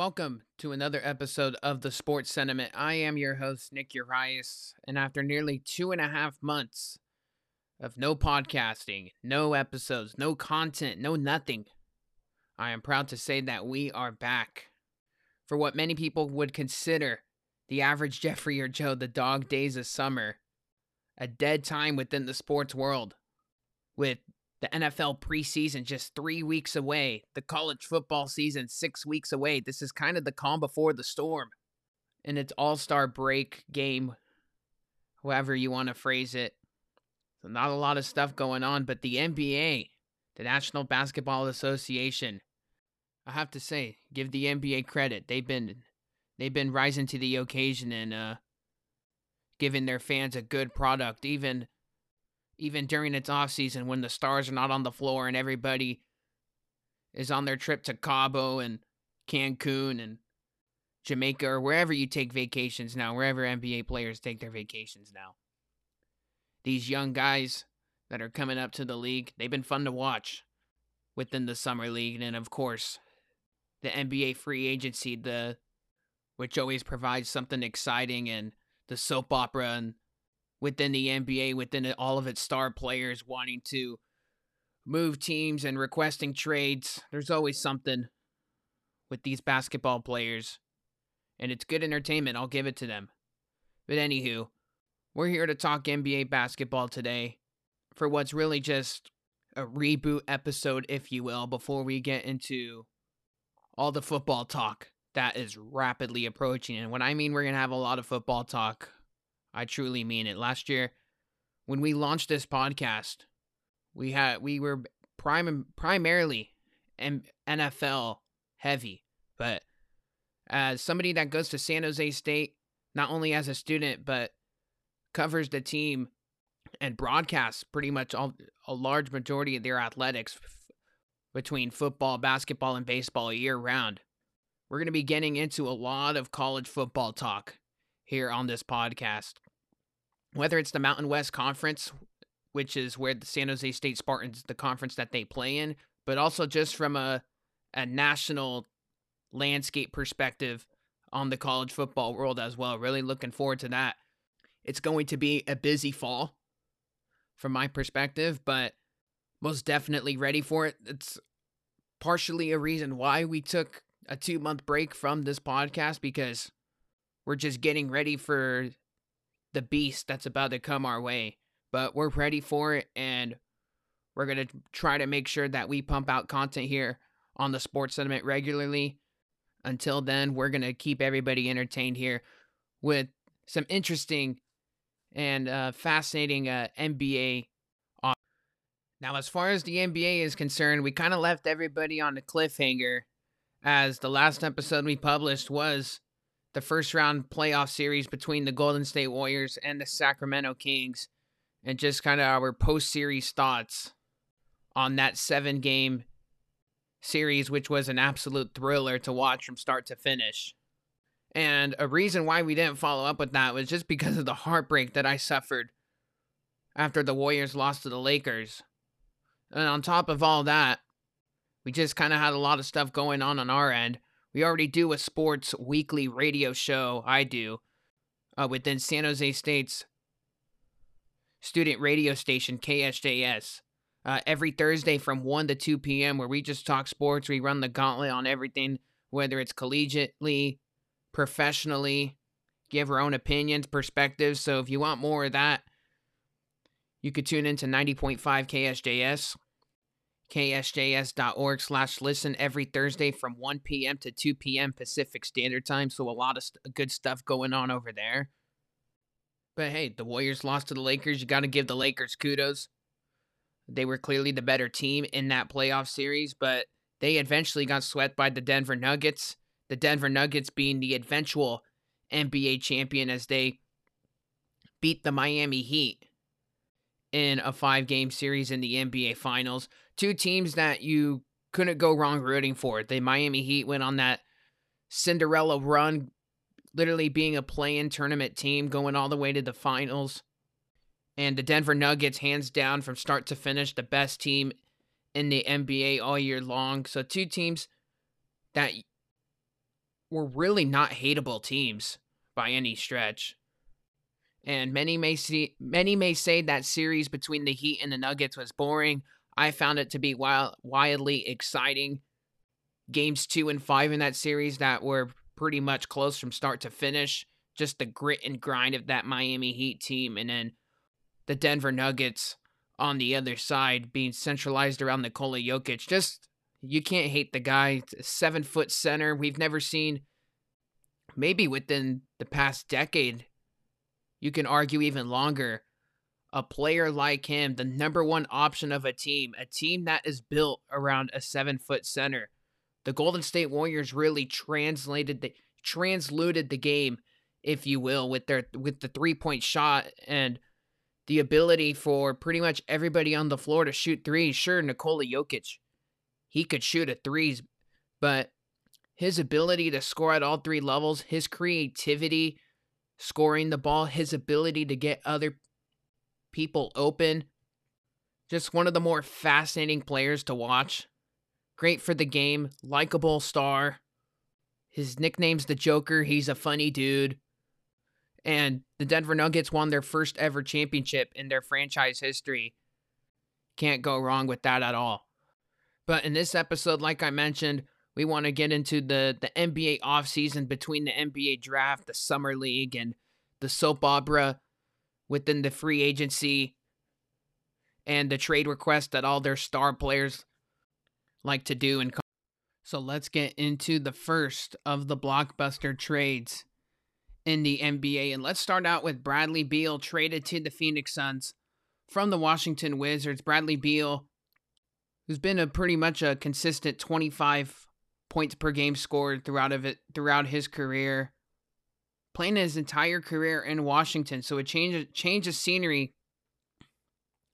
Welcome to another episode of the Sports Sentiment. I am your host, Nick Urias, and after nearly two and a half months of no podcasting, no episodes, no content, no nothing, I am proud to say that we are back for what many people would consider the average Jeffrey or Joe the dog days of summer, a dead time within the sports world, with the NFL preseason just three weeks away, the college football season six weeks away. This is kind of the calm before the storm. And it's all star break game, however you want to phrase it. So, not a lot of stuff going on, but the NBA, the National Basketball Association, I have to say, give the NBA credit. They've been they've been rising to the occasion and uh giving their fans a good product, even even during its off season when the stars are not on the floor and everybody is on their trip to Cabo and Cancun and Jamaica or wherever you take vacations now, wherever NBA players take their vacations now. These young guys that are coming up to the league, they've been fun to watch within the summer league and of course the NBA free agency the which always provides something exciting and the soap opera and within the NBA, within all of its star players wanting to move teams and requesting trades. There's always something with these basketball players, and it's good entertainment. I'll give it to them. But anywho, we're here to talk NBA basketball today for what's really just a reboot episode, if you will, before we get into all the football talk that is rapidly approaching. And when I mean we're going to have a lot of football talk, I truly mean it. Last year, when we launched this podcast, we had we were prime primarily NFL heavy, but as somebody that goes to San Jose State, not only as a student but covers the team and broadcasts pretty much all a large majority of their athletics f- between football, basketball, and baseball year round. We're going to be getting into a lot of college football talk here on this podcast. Whether it's the Mountain West Conference, which is where the San Jose State Spartans, the conference that they play in, but also just from a, a national landscape perspective on the college football world as well. Really looking forward to that. It's going to be a busy fall from my perspective, but most definitely ready for it. It's partially a reason why we took a two month break from this podcast because we're just getting ready for the beast that's about to come our way. But we're ready for it, and we're going to try to make sure that we pump out content here on the Sports Sentiment regularly. Until then, we're going to keep everybody entertained here with some interesting and uh, fascinating uh, NBA. Now, as far as the NBA is concerned, we kind of left everybody on the cliffhanger as the last episode we published was the first round playoff series between the Golden State Warriors and the Sacramento Kings, and just kind of our post series thoughts on that seven game series, which was an absolute thriller to watch from start to finish. And a reason why we didn't follow up with that was just because of the heartbreak that I suffered after the Warriors lost to the Lakers. And on top of all that, we just kind of had a lot of stuff going on on our end we already do a sports weekly radio show, I do, uh, within San Jose State's student radio station, KSJS. Uh, every Thursday from 1 to 2 p.m., where we just talk sports. We run the gauntlet on everything, whether it's collegiately, professionally, give our own opinions, perspectives. So if you want more of that, you could tune into 90.5 KSJS ksjs.org slash listen every Thursday mm-hmm. from 1 p.m. to 2 p.m. Pacific Standard Time. So a lot of st- good stuff going on over there. But hey, the Warriors lost to the Lakers. You got to give the Lakers kudos. They were clearly the better team in that playoff series, but they eventually got swept by the Denver Nuggets. The Denver Nuggets being the eventual NBA champion as they beat the Miami Heat in a five game series in the NBA Finals two teams that you couldn't go wrong rooting for. The Miami Heat went on that Cinderella run, literally being a play in tournament team, going all the way to the finals. And the Denver Nuggets, hands down from start to finish, the best team in the NBA all year long. So, two teams that were really not hateable teams by any stretch. And many may see many may say that series between the Heat and the Nuggets was boring. I found it to be wild, wildly exciting. Games 2 and 5 in that series that were pretty much close from start to finish. Just the grit and grind of that Miami Heat team and then the Denver Nuggets on the other side being centralized around Nikola Jokic. Just you can't hate the guy. Seven foot center. We've never seen, maybe within the past decade, you can argue even longer, a player like him, the number one option of a team, a team that is built around a seven foot center. The Golden State Warriors really translated the transluted the game, if you will, with their with the three point shot and the ability for pretty much everybody on the floor to shoot threes. Sure, Nikola Jokic he could shoot a threes, but his ability to score at all three levels, his creativity, scoring the ball, his ability to get other people open, just one of the more fascinating players to watch. Great for the game, likable star. His nickname's the Joker. He's a funny dude. And the Denver Nuggets won their first ever championship in their franchise history. Can't go wrong with that at all. But in this episode, like I mentioned, we want to get into the the NBA offseason between the NBA draft, the summer league, and the soap opera within the free agency and the trade requests that all their star players like to do and so let's get into the first of the blockbuster trades in the NBA and let's start out with Bradley Beal traded to the Phoenix Suns from the Washington Wizards. Bradley Beal who's been a pretty much a consistent 25 points per game scored throughout of it throughout his career playing his entire career in Washington. So a change change of scenery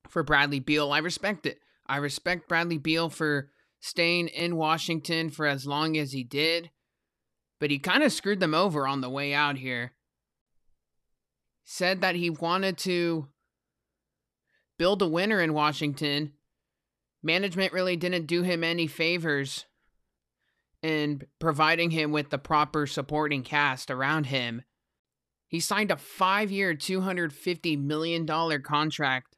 for Bradley Beal. I respect it. I respect Bradley Beal for staying in Washington for as long as he did but he kind of screwed them over on the way out here. Said that he wanted to build a winner in Washington. Management really didn't do him any favors in providing him with the proper supporting cast around him. He signed a five year, $250 million contract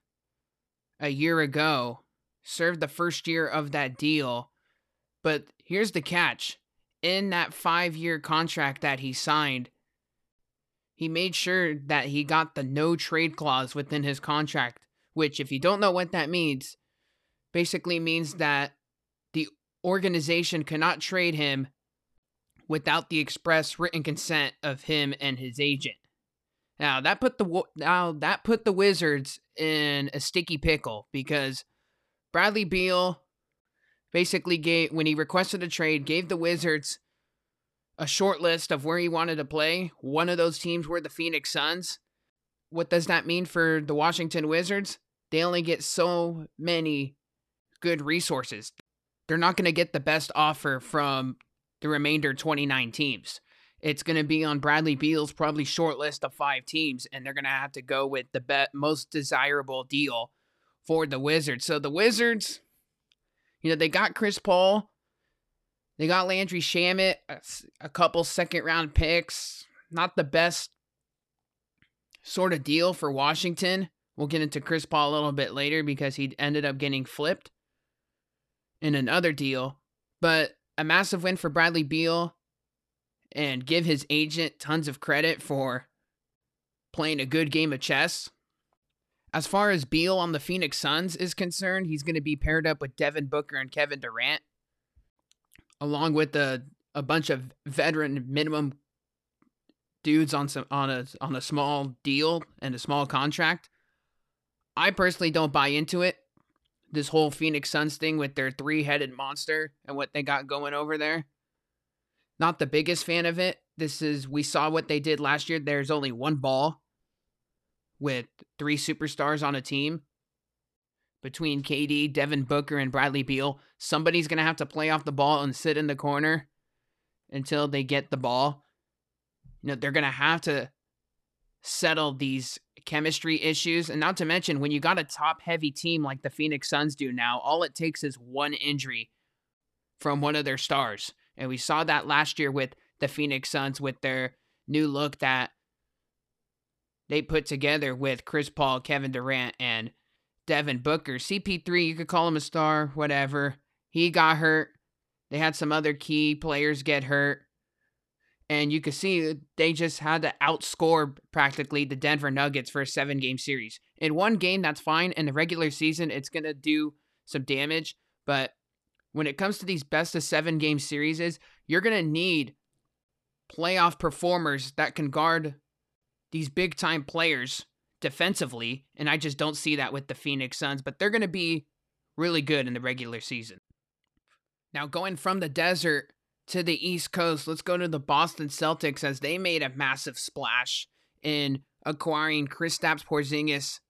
a year ago, served the first year of that deal. But here's the catch in that five year contract that he signed, he made sure that he got the no trade clause within his contract, which, if you don't know what that means, basically means that organization cannot trade him without the express written consent of him and his agent. Now that put the now that put the Wizards in a sticky pickle because Bradley Beal basically gave when he requested a trade gave the Wizards a short list of where he wanted to play. One of those teams were the Phoenix Suns. What does that mean for the Washington Wizards? They only get so many good resources. They're not going to get the best offer from the remainder 29 teams. It's going to be on Bradley Beal's probably short list of five teams, and they're going to have to go with the be- most desirable deal for the Wizards. So the Wizards, you know, they got Chris Paul, they got Landry Shamet, a, a couple second round picks. Not the best sort of deal for Washington. We'll get into Chris Paul a little bit later because he ended up getting flipped in another deal, but a massive win for Bradley Beal and give his agent tons of credit for playing a good game of chess. As far as Beal on the Phoenix Suns is concerned, he's going to be paired up with Devin Booker and Kevin Durant, along with a, a bunch of veteran minimum dudes on some on a on a small deal and a small contract. I personally don't buy into it this whole Phoenix Suns thing with their three headed monster and what they got going over there. Not the biggest fan of it. This is, we saw what they did last year. There's only one ball with three superstars on a team between KD, Devin Booker, and Bradley Beal. Somebody's going to have to play off the ball and sit in the corner until they get the ball. You know, they're going to have to settle these chemistry issues. And not to mention, when you got a top heavy team like the Phoenix Suns do now, all it takes is one injury from one of their stars. And we saw that last year with the Phoenix Suns with their new look that they put together with Chris Paul, Kevin Durant, and Devin Booker. CP3, you could call him a star, whatever. He got hurt. They had some other key players get hurt. And you could see they just had to outscore practically the Denver Nuggets for a seven game series. In one game, that's fine. In the regular season, it's going to do some damage. But when it comes to these best of seven game series, you're going to need playoff performers that can guard these big time players defensively. And I just don't see that with the Phoenix Suns, but they're going to be really good in the regular season. Now, going from the desert to the East Coast, let's go to the Boston Celtics as they made a massive splash in acquiring Kristaps Porzingis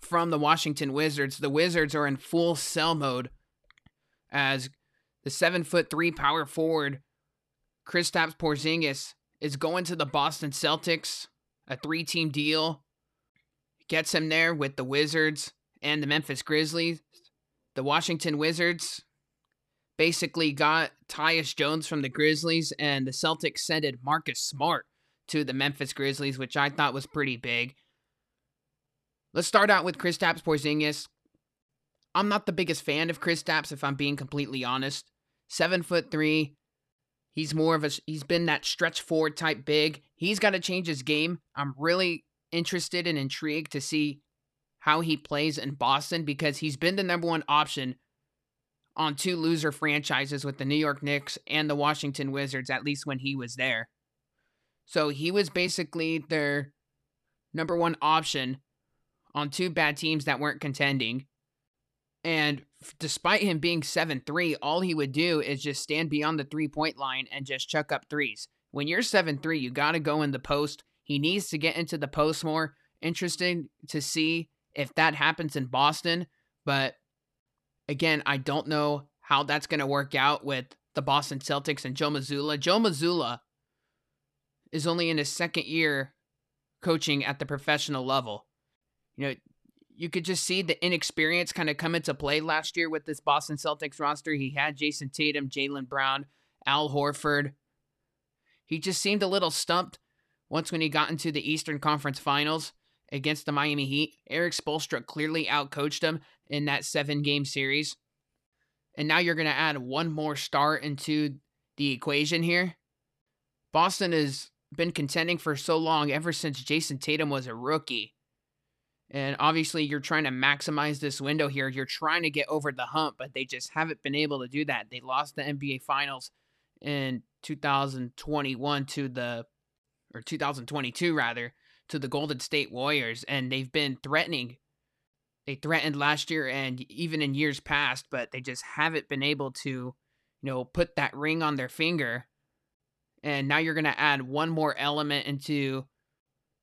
from the Washington Wizards. The Wizards are in full sell mode as the seven foot three power forward Kristaps Porzingis is going to the Boston Celtics, a three team deal. Gets him there with the Wizards and the Memphis Grizzlies. The Washington Wizards basically got Tyus Jones from the Grizzlies, and the Celtics sent Marcus Smart to the Memphis Grizzlies, which I thought was pretty big. Let's start out with Kristaps Porzingis. I'm not the biggest fan of Kristaps, if I'm being completely honest. Seven foot three. He's more of a he's been that stretch forward type big. He's got to change his game. I'm really interested and intrigued to see how he plays in Boston because he's been the number one option on two loser franchises with the New York Knicks and the Washington Wizards, at least when he was there. So he was basically their number one option on two bad teams that weren't contending. And despite him being 7 3, all he would do is just stand beyond the three point line and just chuck up threes. When you're 7 3, you got to go in the post. He needs to get into the post more. Interesting to see if that happens in Boston. But Again, I don't know how that's going to work out with the Boston Celtics and Joe Mazzulla. Joe Mazzulla is only in his second year coaching at the professional level. You know, you could just see the inexperience kind of come into play last year with this Boston Celtics roster. He had Jayson Tatum, Jaylen Brown, Al Horford. He just seemed a little stumped once when he got into the Eastern Conference Finals against the Miami Heat. Erik Spoelstra clearly outcoached him in that seven game series. And now you're going to add one more star into the equation here. Boston has been contending for so long, ever since Jayson Tatum was a rookie. And obviously, you're trying to maximize this window here. You're trying to get over the hump, but they just haven't been able to do that. They lost the NBA Finals in 2021 to the, or 2022 rather, to the Golden State Warriors, and they've been threatening they threatened last year and even in years past, but they just haven't been able to, you know, put that ring on their finger. And now you're going to add one more element into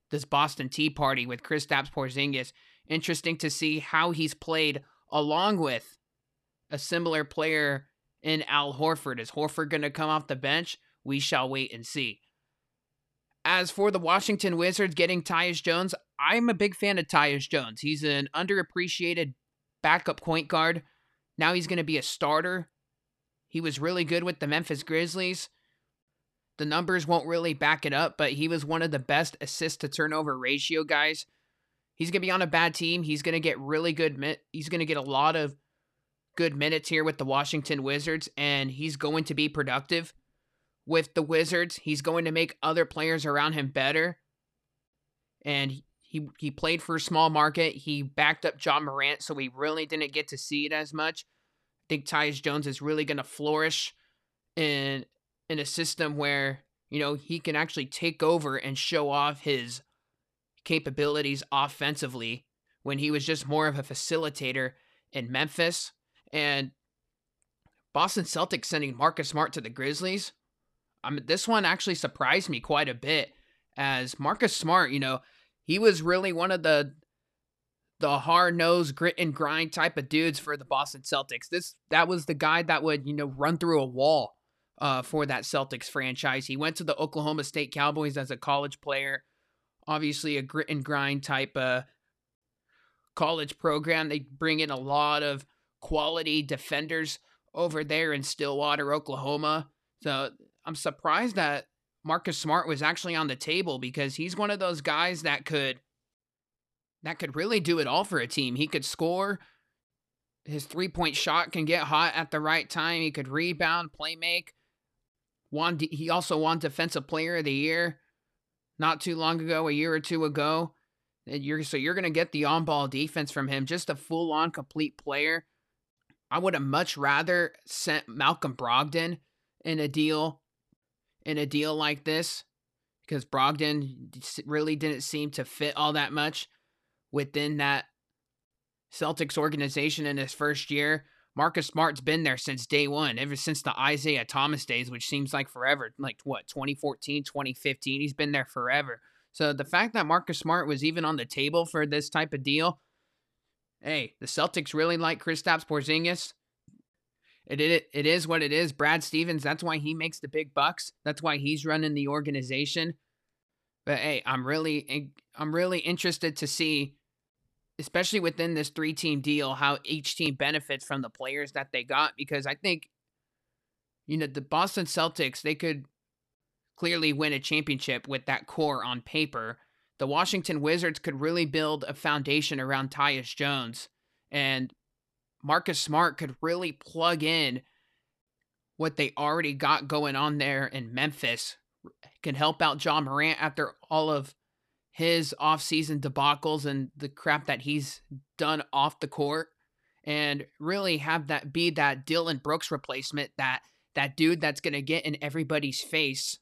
this Boston Tea Party with Kristaps Porzingis. Interesting to see how he's played along with a similar player in Al Horford. Is Horford going to come off the bench? We shall wait and see. As for the Washington Wizards getting Tyus Jones, I'm a big fan of Tyus Jones. He's an underappreciated backup point guard. Now he's going to be a starter. He was really good with the Memphis Grizzlies. The numbers won't really back it up, but he was one of the best assist to turnover ratio guys. He's going to be on a bad team. He's going to get really good mi- he's going to get a lot of good minutes here with the Washington Wizards and he's going to be productive with the Wizards. He's going to make other players around him better. And he he played for a small market. He backed up Ja Morant, so we really didn't get to see it as much. I think Tyus Jones is really going to flourish in in a system where you know he can actually take over and show off his capabilities offensively when he was just more of a facilitator in Memphis and Boston Celtics sending Marcus Smart to the Grizzlies. I mean, this one actually surprised me quite a bit as Marcus Smart, you know, he was really one of the the hard nosed grit and grind type of dudes for the Boston Celtics. This that was the guy that would you know run through a wall uh, for that Celtics franchise. He went to the Oklahoma State Cowboys as a college player. Obviously, a grit and grind type of college program. They bring in a lot of quality defenders over there in Stillwater, Oklahoma. So I'm surprised that Marcus Smart was actually on the table because he's one of those guys that could that could really do it all for a team. He could score, his three-point shot can get hot at the right time, he could rebound, play make. Won he also won defensive player of the year not too long ago, a year or two ago. You're so you're gonna get the on-ball defense from him, just a full-on complete player. I would have much rather sent Malcolm Brogdon in a deal in a deal like this because Brogdon really didn't seem to fit all that much within that Celtics organization in his first year. Marcus Smart's been there since day one, ever since the Isaiah Thomas days, which seems like forever. Like what, 2014, 2015? He's been there forever. So the fact that Marcus Smart was even on the table for this type of deal, hey, the Celtics really like Kristaps Porzingis. It, it it is what it is. Brad Stevens, that's why he makes the big bucks. That's why he's running the organization. But hey, I'm really I'm really interested to see especially within this three team deal how each team benefits from the players that they got because I think you know the Boston Celtics they could clearly win a championship with that core on paper. The Washington Wizards could really build a foundation around Tyus Jones and Marcus Smart could really plug in what they already got going on there in Memphis. Can help out Ja Morant after all of his offseason debacles and the crap that he's done off the court and really have that be that Dillon Brooks replacement that that dude that's going to get in everybody's face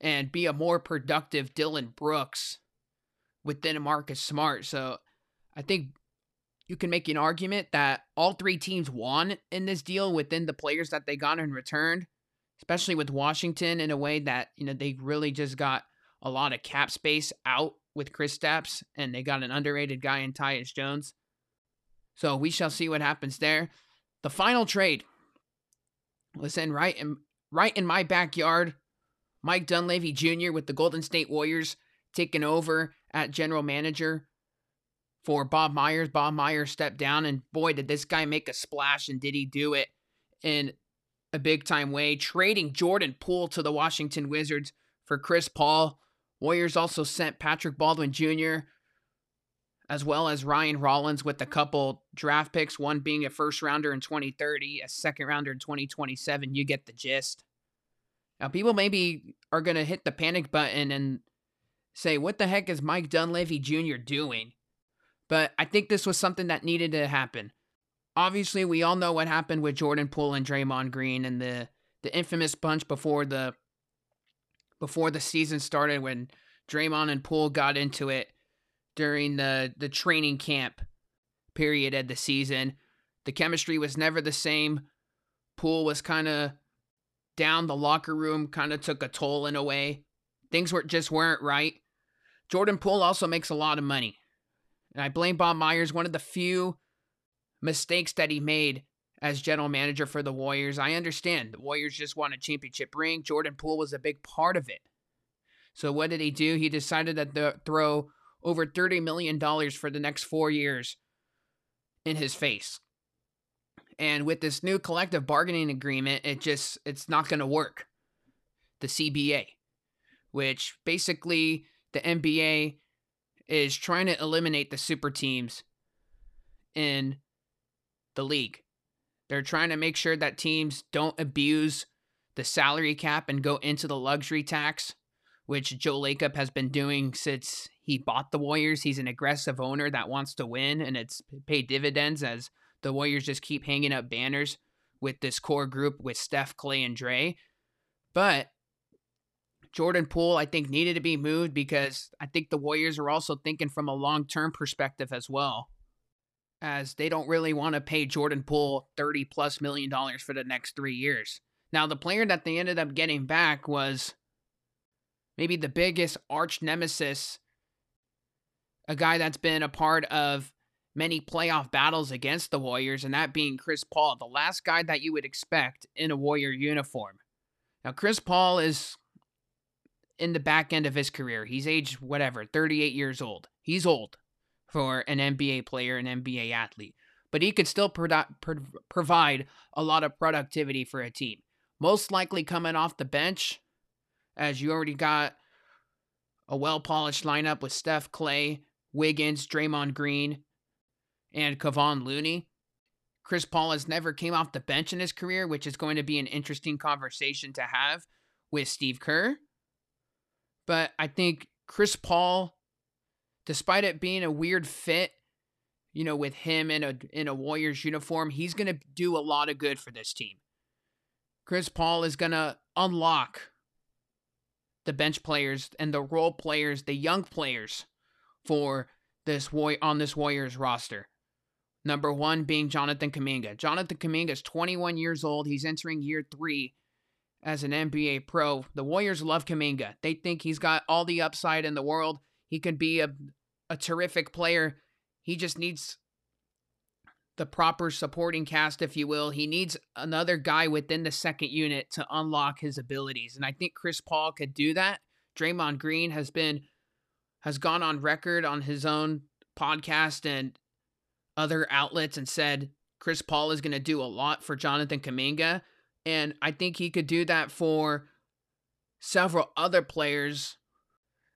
and be a more productive Dillon Brooks within Marcus Smart. So I think you can make an argument that all three teams won in this deal within the players that they got in return, especially with Washington in a way that, you know, they really just got a lot of cap space out with Kristaps and they got an underrated guy in Tyus Jones. So we shall see what happens there. The final trade in right in right in my backyard. Mike Dunleavy Jr. with the Golden State Warriors taking over at general manager for Bob Myers. Bob Myers stepped down, and boy, did this guy make a splash, and did he do it in a big time way, trading Jordan Poole to the Washington Wizards for Chris Paul. Warriors also sent Patrick Baldwin Jr. as well as Ryan Rollins with a couple draft picks, one being a first rounder in 2030, a second rounder in 2027. You get the gist. Now, people maybe are going to hit the panic button and say, what the heck is Mike Dunleavy Jr. doing? But I think this was something that needed to happen. Obviously, we all know what happened with Jordan Poole and Draymond Green and the the infamous bunch before the before the season started when Draymond and Poole got into it during the the training camp period of the season. The chemistry was never the same. Poole was kind of down the locker room, kind of took a toll in a way. Things were just weren't right. Jordan Poole also makes a lot of money. And I blame Bob Myers, one of the few mistakes that he made as general manager for the Warriors. I understand the Warriors just won a championship ring. Jordan Poole was a big part of it. So what did he do? He decided to throw over $30 million for the next four years in his face. And with this new collective bargaining agreement, it just it's not going to work. The CBA, which basically the NBA is trying to eliminate the super teams in the league. They're trying to make sure that teams don't abuse the salary cap and go into the luxury tax, which Joe Lacob has been doing since he bought the Warriors. He's an aggressive owner that wants to win, and it's paid dividends as the Warriors just keep hanging up banners with this core group with Steph, Clay, and Dre. But Jordan Poole, I think, needed to be moved because I think the Warriors are also thinking from a long term perspective as well, as they don't really want to pay Jordan Poole 30 plus million dollars for the next three years. Now, the player that they ended up getting back was maybe the biggest arch nemesis, a guy that's been a part of many playoff battles against the Warriors, and that being Chris Paul, the last guy that you would expect in a Warrior uniform. Now, Chris Paul is in the back end of his career. He's aged whatever, 38 years old. He's old for an NBA player, an NBA athlete, but he could still pro- pro- provide a lot of productivity for a team. Most likely coming off the bench as you already got a well polished lineup with Steph Clay, Wiggins, Draymond Green, and Kevon Looney. Chris Paul has never came off the bench in his career, which is going to be an interesting conversation to have with Steve Kerr. But I think Chris Paul, despite it being a weird fit, you know, with him in a in a Warriors uniform, he's to do a lot of good for this team. Chris Paul is to unlock the bench players and the role players, the young players for this war on this Warriors roster. Number one being Jonathan Kuminga. Jonathan Kuminga is 21 years old. He's entering year three as an NBA pro. The Warriors love Kuminga. They think he's got all the upside in the world. He could be a, a terrific player. He just needs the proper supporting cast, if you will. He needs another guy within the second unit to unlock his abilities. And I think Chris Paul could do that. Draymond Green has been has gone on record on his own podcast and other outlets and said Chris Paul is going to do a lot for Jonathan Kuminga. And I think he could do that for several other players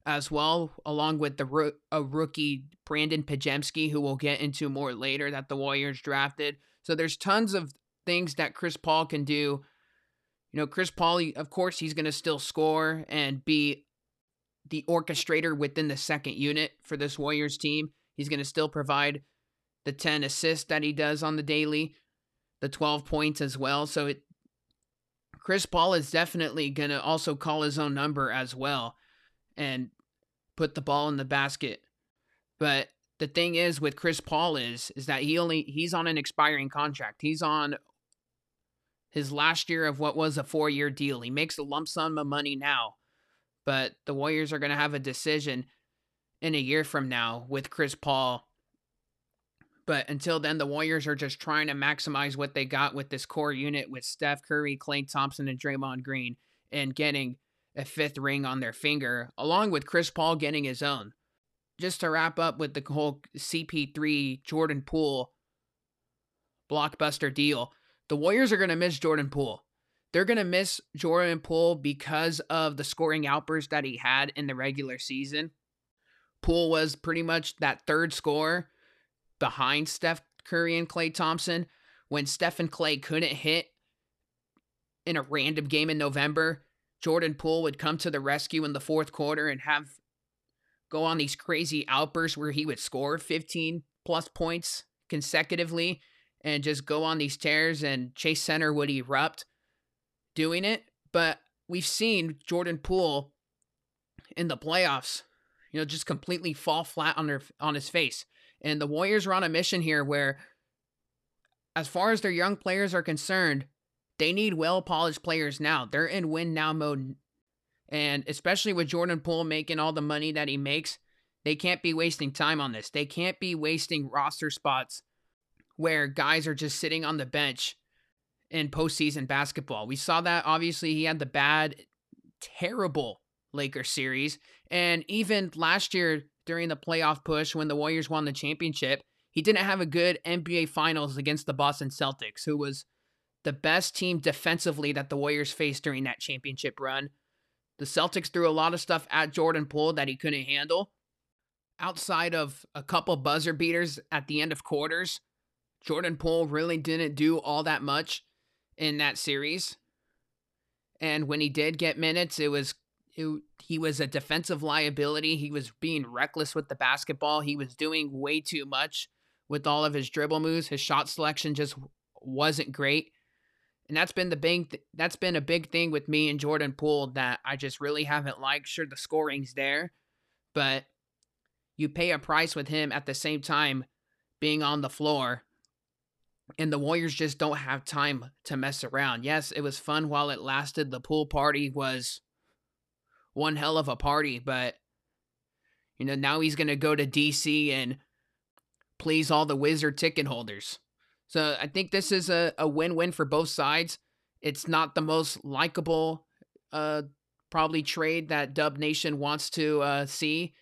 as well, along with the a rookie Brandon Podziemski, who we'll get into more later, that the Warriors drafted. So there's tons of things that Chris Paul can do. You know, Chris Paul, of course, he's going to still score and be the orchestrator within the second unit for this Warriors team. He's going to still provide the 10 assists that he does on the daily, the 12 points as well. So it Chris Paul is definitely going to also call his own number as well and put the ball in the basket. But the thing is with Chris Paul is is that he only he's on an expiring contract. He's on his last year of what was a 4-year deal. He makes a lump sum of money now. But the Warriors are going to have a decision in a year from now with Chris Paul but until then, the Warriors are just trying to maximize what they got with this core unit with Steph Curry, Klay Thompson, and Draymond Green and getting a fifth ring on their finger, along with Chris Paul getting his own. Just to wrap up with the whole CP3 Jordan Poole blockbuster deal, the Warriors are going to miss Jordan Poole. They're going to miss Jordan Poole because of the scoring outburst that he had in the regular season. Poole was pretty much that third scorer behind Steph Curry and Klay Thompson when Steph and Klay couldn't hit in a random game in November. Jordan Poole would come to the rescue in the fourth quarter and have go on these crazy outbursts where he would score 15 plus points consecutively and just go on these tears and Chase Center would erupt doing it. But we've seen Jordan Poole in the playoffs, you know, just completely fall flat on on his face. And the Warriors are on a mission here where, as far as their young players are concerned, they need well polished players now. They're in win now mode. And especially with Jordan Poole making all the money that he makes, they can't be wasting time on this. They can't be wasting roster spots where guys are just sitting on the bench in postseason basketball. We saw that obviously he had the bad, terrible Lakers series. And even last year, during the playoff push when the Warriors won the championship, he didn't have a good NBA Finals against the Boston Celtics, who was the best team defensively that the Warriors faced during that championship run. The Celtics threw a lot of stuff at Jordan Poole that he couldn't handle. Outside of a couple buzzer beaters at the end of quarters, Jordan Poole really didn't do all that much in that series. And when he did get minutes, it was he was a defensive liability. He was being reckless with the basketball. He was doing way too much with all of his dribble moves. His shot selection just wasn't great. And that's been the big th- that's been a big thing with me and Jordan Poole that I just really haven't liked. Sure the scoring's there, but you pay a price with him at the same time being on the floor. And the Warriors just don't have time to mess around. Yes, it was fun while it lasted. The pool party was one hell of a party, but you know, now he's going to go to DC and please all the wizard ticket holders. So I think this is a, a win-win for both sides. It's not the most likable uh probably trade that Dub Nation wants to uh see.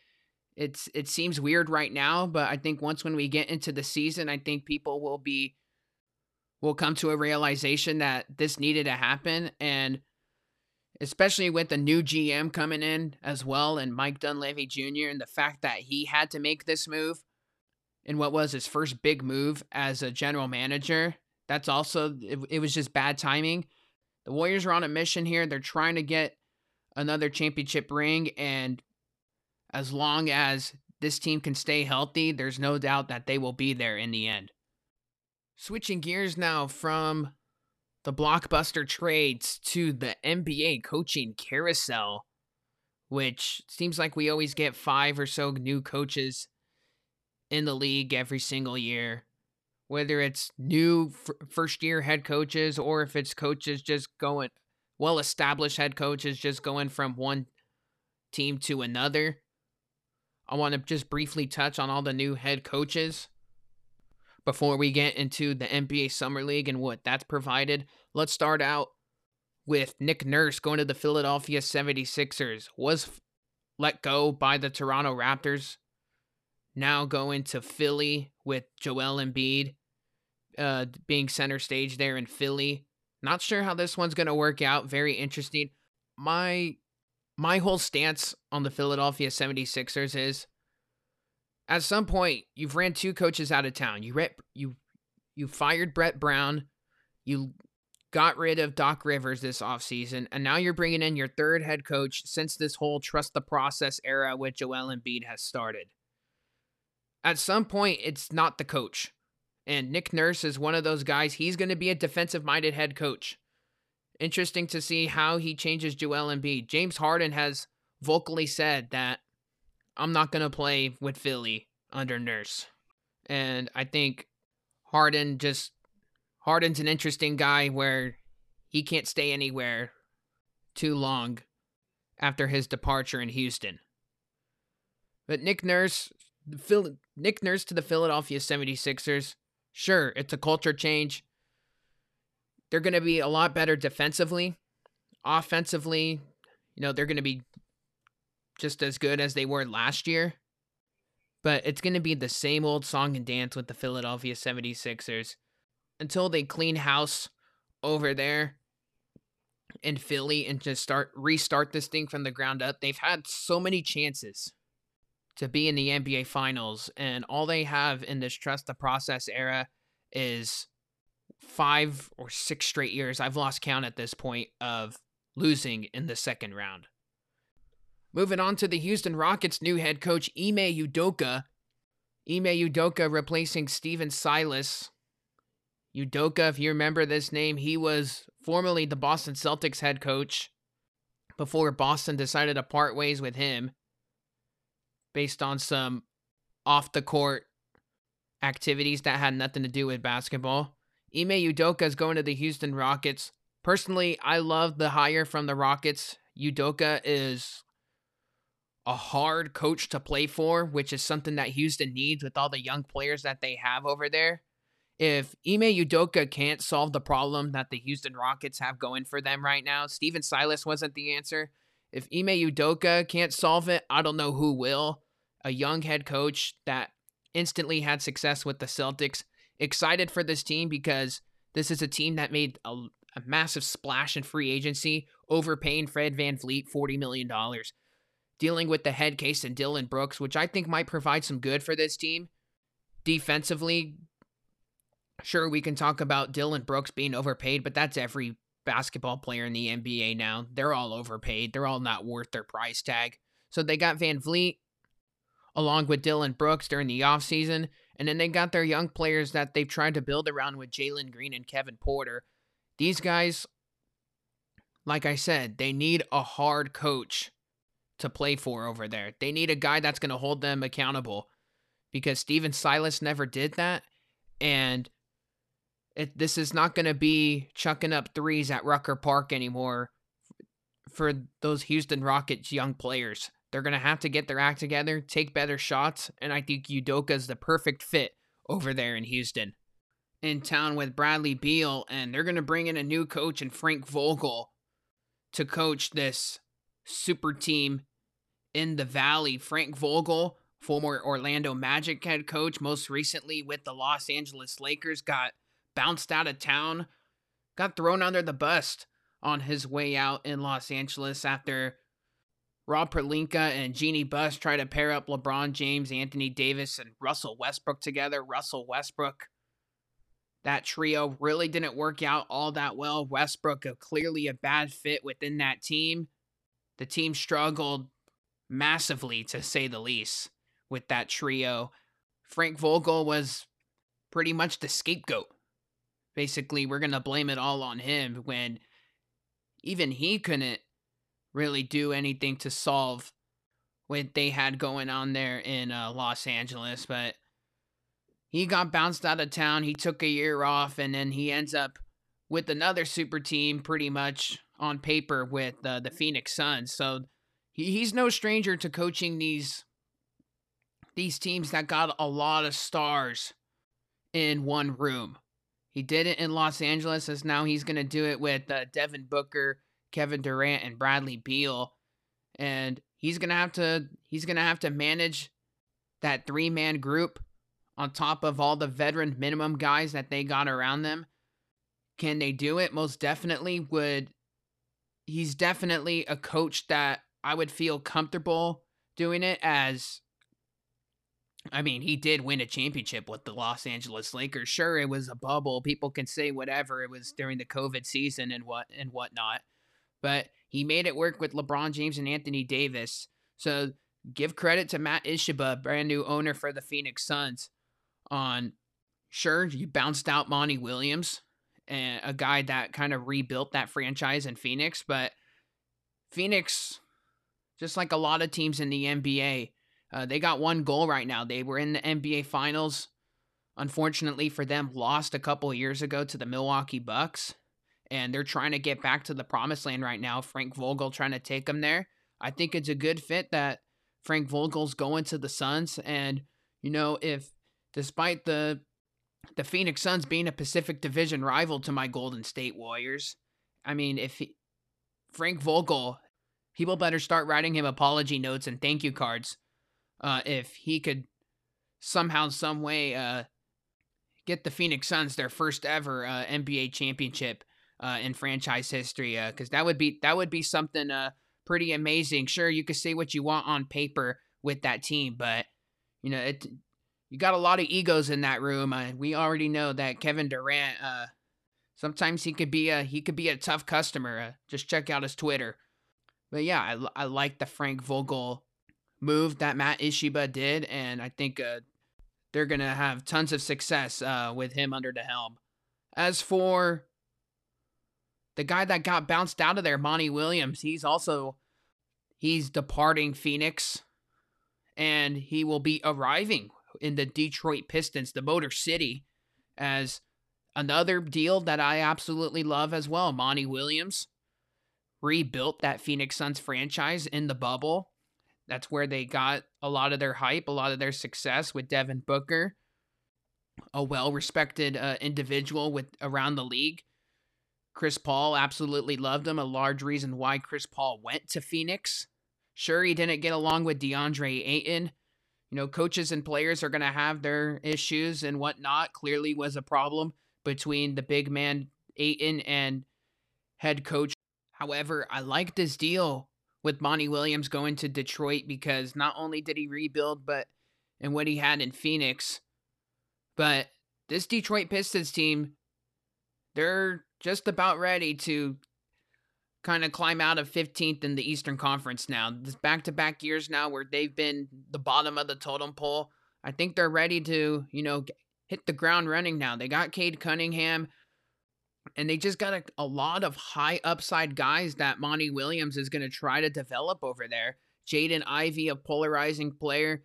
It's it seems weird right now, but I think once when we get into the season, I think people will be will come to a realization that this needed to happen and especially with the new GM coming in as well and Mike Dunleavy Jr. and the fact that he had to make this move in what was his first big move as a general manager. That's also, it, it was just bad timing. The Warriors are on a mission here. They're trying to get another championship ring. And as long as this team can stay healthy, there's no doubt that they will be there in the end. Switching gears now from the blockbuster trades to the NBA coaching carousel, which seems like we always get five or so new coaches in the league every single year. Whether it's new f- first year head coaches or if it's coaches just going, well established head coaches just going from one team to another. I want to just briefly touch on all the new head coaches before we get into the NBA Summer League and what that's provided. Let's start out with Nick Nurse going to the Philadelphia 76ers. Was let go by the Toronto Raptors now going to Philly with Joel Embiid uh, being center stage there in Philly. Not sure how this one's going to work out. Very interesting. My my whole stance on the Philadelphia 76ers is at some point you've ran two coaches out of town. You you you fired Brett Brown, you got rid of Doc Rivers this offseason, and now you're bringing in your third head coach since this whole trust the process era with Joel Embiid has started at some point it's not the coach. And Nick Nurse is one of those guys. He's going to be a defensive minded head coach. Interesting to see how he changes Joel Embiid. James Harden has vocally said that I'm not going to play with Philly under Nurse. And I think Harden just Harden's an interesting guy where he can't stay anywhere too long after his departure in Houston. But Nick Nurse Phil, Nick Nurse to the Philadelphia 76ers. Sure, it's a culture change. They're going to be a lot better defensively. Offensively, you know, they're going to be just as good as they were last year. But it's going to be the same old song and dance with the Philadelphia 76ers until they clean house over there in Philly and just start restart this thing from the ground up. They've had so many chances to be in the NBA Finals, and all they have in this trust the process era is five or six straight years. I've lost count at this point of losing in the second round. Moving on to the Houston Rockets' new head coach, Ime Udoka. Ime Udoka replacing Stephen Silas. Udoka, if you remember this name, he was formerly the Boston Celtics head coach before Boston decided to part ways with him based on some off the court activities that had nothing to do with basketball. Ime Udoka is going to the Houston Rockets. Personally, I love the hire from the Rockets. Udoka is a hard coach to play for, which is something that Houston needs with all the young players that they have over there. If Ime Udoka can't solve the problem that the Houston Rockets have going for them right now, Stephen Silas wasn't the answer. If Ime Udoka can't solve it, I don't know who will a young head coach that instantly had success with the Celtics. Excited for this team because this is a team that made a, a massive splash in free agency, overpaying Fred Van VanVleet $40 million. Dealing with the head case and Dillon Brooks, which I think might provide some good for this team. Defensively, sure, we can talk about Dillon Brooks being overpaid, but that's every basketball player in the NBA now. They're all overpaid. They're all not worth their price tag. So they got VanVleet, along with Dylan Brooks during the offseason. And then they got their young players that they've tried to build around with Jalen Green and Kevin Porter. These guys, like I said, they need a hard coach to play for over there. They need a guy that's going to hold them accountable because Stephen Silas never did that. And it, this is not going to be chucking up threes at Rucker Park anymore for those Houston Rockets young players. They're going to have to get their act together, take better shots, and I think Udoka is the perfect fit over there in Houston. In town with Bradley Beal, and they're going to bring in a new coach and Frank Vogel to coach this super team in the Valley. Frank Vogel, former Orlando Magic head coach, most recently with the Los Angeles Lakers, got bounced out of town, got thrown under the bus on his way out in Los Angeles after Rob Pelinka and Jeanie Buss try to pair up LeBron James, Anthony Davis, and Russell Westbrook together. Russell Westbrook, that trio really didn't work out all that well. Westbrook, a, clearly a bad fit within that team. The team struggled massively, to say the least, with that trio. Frank Vogel was pretty much the scapegoat. Basically, we're going to blame it all on him when even he couldn't really do anything to solve what they had going on there in uh, Los Angeles. But he got bounced out of town. He took a year off, and then he ends up with another super team, pretty much on paper, with uh, the Phoenix Suns. So he, he's no stranger to coaching these these teams that got a lot of stars in one room. He did it in Los Angeles, as now he's going to do it with uh, Devin Booker Kevin Durant and Bradley Beal, and he's gonna have to he's gonna have to manage that three man group on top of all the veteran minimum guys that they got around them. Can they do it? Most definitely would. He's definitely a coach that I would feel comfortable doing it as I mean, he did win a championship with the Los Angeles Lakers. Sure, it was a bubble. People can say whatever. It was during the COVID season and what and whatnot but he made it work with LeBron James and Anthony Davis. So give credit to Matt Ishbia, brand new owner for the Phoenix Suns. On sure, you bounced out Monty Williams, and a guy that kind of rebuilt that franchise in Phoenix, but Phoenix, just like a lot of teams in the NBA, uh, they got one goal right now. They were in the NBA Finals. Unfortunately for them, lost a couple years ago to the Milwaukee Bucks and they're trying to get back to the promised land right now. Frank Vogel trying to take them there. I think it's a good fit that Frank Vogel's going to the Suns, and you know if despite the the Phoenix Suns being a Pacific Division rival to my Golden State Warriors, I mean if he, Frank Vogel, people better start writing him apology notes and thank you cards, uh, if he could somehow some way uh get the Phoenix Suns their first ever uh, NBA championship uh, in franchise history because uh, that would be that would be something uh, pretty amazing. Sure, you could say what you want on paper with that team, but you know it. You got a lot of egos in that room. Uh, we already know that Kevin Durant. Uh, sometimes he could be a he could be a tough customer. Uh, just check out his Twitter. But yeah, I, I like the Frank Vogel move that Matt Ishbia did, and I think uh, they're gonna have tons of success uh, with him under the helm. As for the guy that got bounced out of there, Monty Williams, he's also he's departing Phoenix and he will be arriving in the Detroit Pistons, the Motor City, as another deal that I absolutely love as well. Monty Williams rebuilt that Phoenix Suns franchise in the bubble. That's where they got a lot of their hype, a lot of their success with Devin Booker, a well-respected uh, individual with around the league. Chris Paul absolutely loved him. A large reason why Chris Paul went to Phoenix. Sure, he didn't get along with DeAndre Ayton. You know, coaches and players are going to have their issues and whatnot. Clearly, was a problem between the big man Ayton and head coach. However, I like this deal with Monty Williams going to Detroit because not only did he rebuild, but and what he had in Phoenix, but this Detroit Pistons team, they're just about ready to kind of climb out of 15th in the Eastern Conference now. This back to back years now where they've been the bottom of the totem pole. I think they're ready to, you know, hit the ground running now. They got Cade Cunningham and they just got a, a lot of high upside guys that Monty Williams is going to try to develop over there. Jaden Ivey, a polarizing player.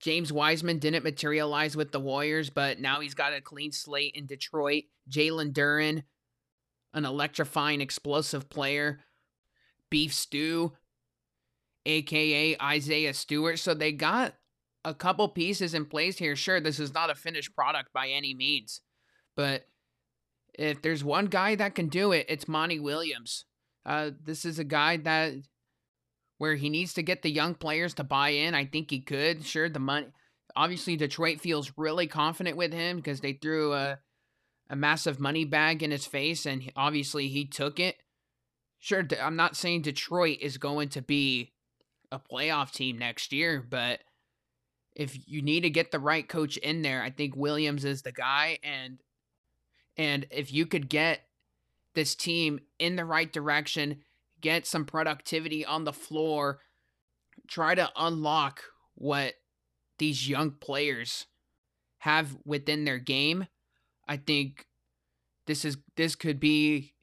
James Wiseman didn't materialize with the Warriors, but now he's got a clean slate in Detroit. Jalen Duren, an electrifying, explosive player. Beef Stew, aka Isaiah Stewart. So they got a couple pieces in place here. Sure, this is not a finished product by any means, but if there's one guy that can do it, it's Monty Williams. Uh, this is a guy that where he needs to get the young players to buy in. I think he could. Sure, the money. Obviously, Detroit feels really confident with him because they threw a a massive money bag in his face, and obviously he took it. sure, I'm not saying Detroit is going to be a playoff team next year, but if you need to get the right coach in there, I think Williams is the guy and and if you could get this team in the right direction, get some productivity on the floor, try to unlock what these young players have within their game, I think this is this could be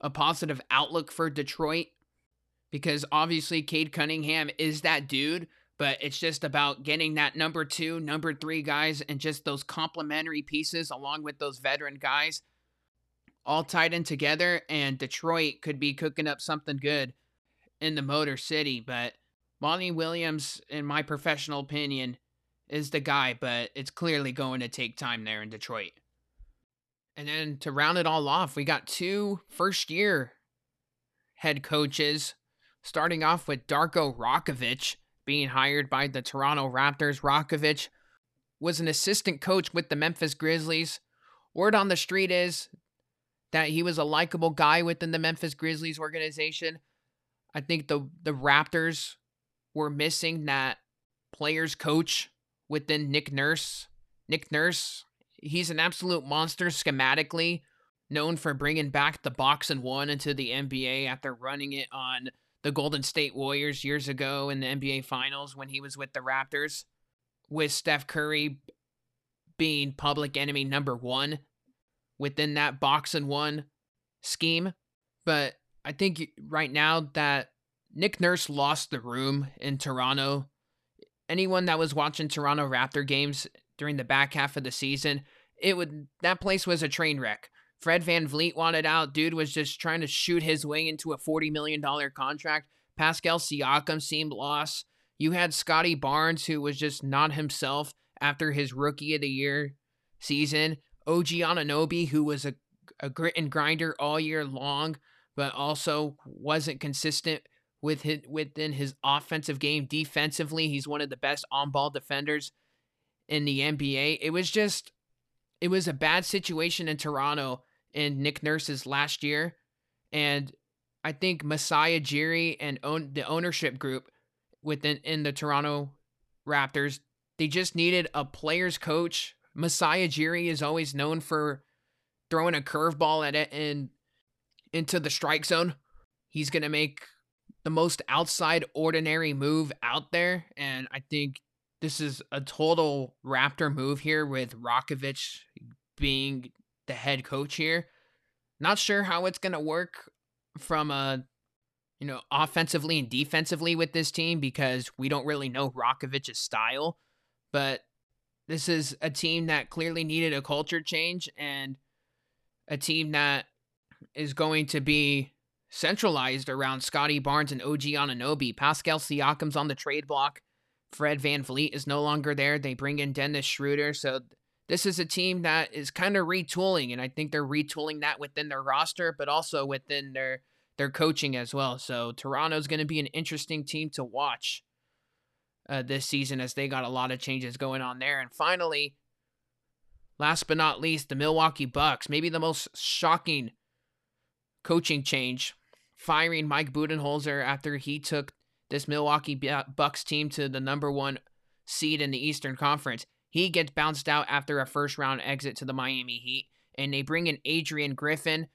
a positive outlook for Detroit because obviously Cade Cunningham is that dude, but it's just about getting that number 2, number 3 guys and just those complementary pieces along with those veteran guys all tied in together and Detroit could be cooking up something good in the Motor City, but Monty Williams in my professional opinion is the guy, but it's clearly going to take time there in Detroit. And then to round it all off, we got two first year head coaches, starting off with Darko Rakovic being hired by the Toronto Raptors. Rakovic was an assistant coach with the Memphis Grizzlies. Word on the street is that he was a likable guy within the Memphis Grizzlies organization. I think the the Raptors were missing that players coach within Nick Nurse. Nick Nurse he's an absolute monster schematically, known for bringing back the box and one into the NBA after running it on the Golden State Warriors years ago in the NBA Finals when he was with the Raptors, with Steph Curry being public enemy number one within that box and one scheme. But I think right now that Nick Nurse lost the room in Toronto. Anyone that was watching Toronto Raptor games during the back half of the season, it would that place was a train wreck. Fred Van VanVleet wanted out. Dude was just trying to shoot his way into a $40 million contract. Pascal Siakam seemed lost. You had Scottie Barnes, who was just not himself after his rookie of the year season. OG Anunoby, who was a, a grit and grinder all year long, but also wasn't consistent with his, within his offensive game. Defensively, he's one of the best on ball defenders in the NBA. It was just, it was a bad situation in Toronto in Nick Nurse's last year. And I think Masai Ujiri and own, the ownership group within in the Toronto Raptors, they just needed a player's coach. Masai Ujiri is always known for throwing a curveball at it and into the strike zone. He's gonna make the most outside ordinary move out there, and I think this is a total Raptor move here with Rakovic being the head coach here. Not sure how it's going to work from a you know offensively and defensively with this team because we don't really know Rakovic's style, but this is a team that clearly needed a culture change and a team that is going to be centralized around Scottie Barnes and OG Anunoby. Pascal Siakam's on the trade block. Fred Van VanVleet is no longer there. They bring in Dennis Schroeder. So this is a team that is kind of retooling, and I think they're retooling that within their roster, but also within their their coaching as well. So Toronto's going to be an interesting team to watch uh, this season as they got a lot of changes going on there. And finally, last but not least, the Milwaukee Bucks, maybe the most shocking coaching change, firing Mike Budenholzer after he took this Milwaukee Bucks team to the number one seed in the Eastern Conference. He gets bounced out after a first round exit to the Miami Heat, and they bring in Adrian Griffin,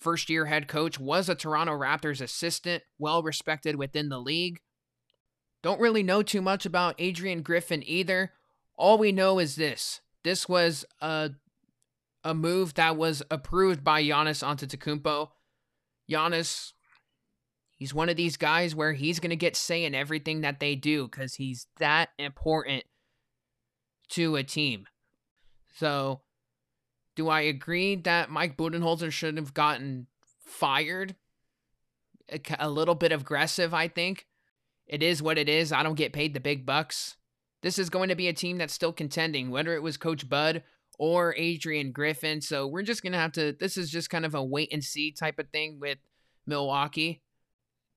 first year head coach, was a Toronto Raptors assistant, well respected within the league. Don't really know too much about Adrian Griffin either. All we know is this this was a, a move that was approved by Giannis Antetokounmpo. Giannis He's one of these guys where he's going to get say in everything that they do because he's that important to a team. So, do I agree that Mike Budenholzer should have gotten fired? A, a little bit aggressive, I think. It is what it is. I don't get paid the big bucks. This is going to be a team that's still contending, whether it was Coach Bud or Adrian Griffin. So we're just going to have to, this is just kind of a wait and see type of thing with Milwaukee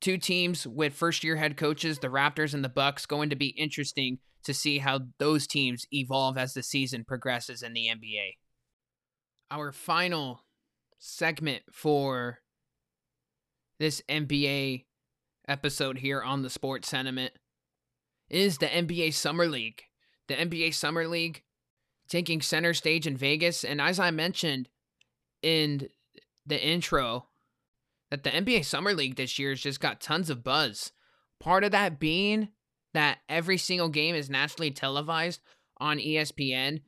two teams with first year head coaches, the Raptors and the Bucks, going to be interesting to see how those teams evolve as the season progresses in the NBA. Our final segment for this NBA episode here on the sports sentiment is the NBA Summer League. The NBA Summer League taking center stage in Vegas. And as I mentioned in the intro, that the NBA Summer League this year has just got tons of buzz. Part of that being that every single game is nationally televised on ESPN,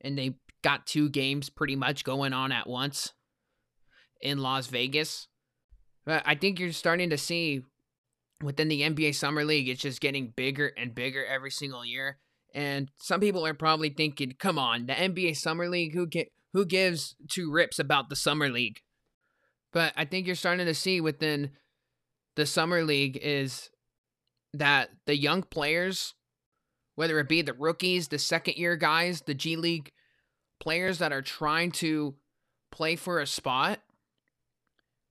and they got two games pretty much going on at once in Las Vegas. But I think you're starting to see within the NBA Summer League, it's just getting bigger and bigger every single year. And some people are probably thinking, "Come on, the NBA Summer League, who get who gives two rips about the Summer League?" But I think you're starting to see within the Summer League is that the young players, whether it be the rookies, the second year guys, the G League players that are trying to play for a spot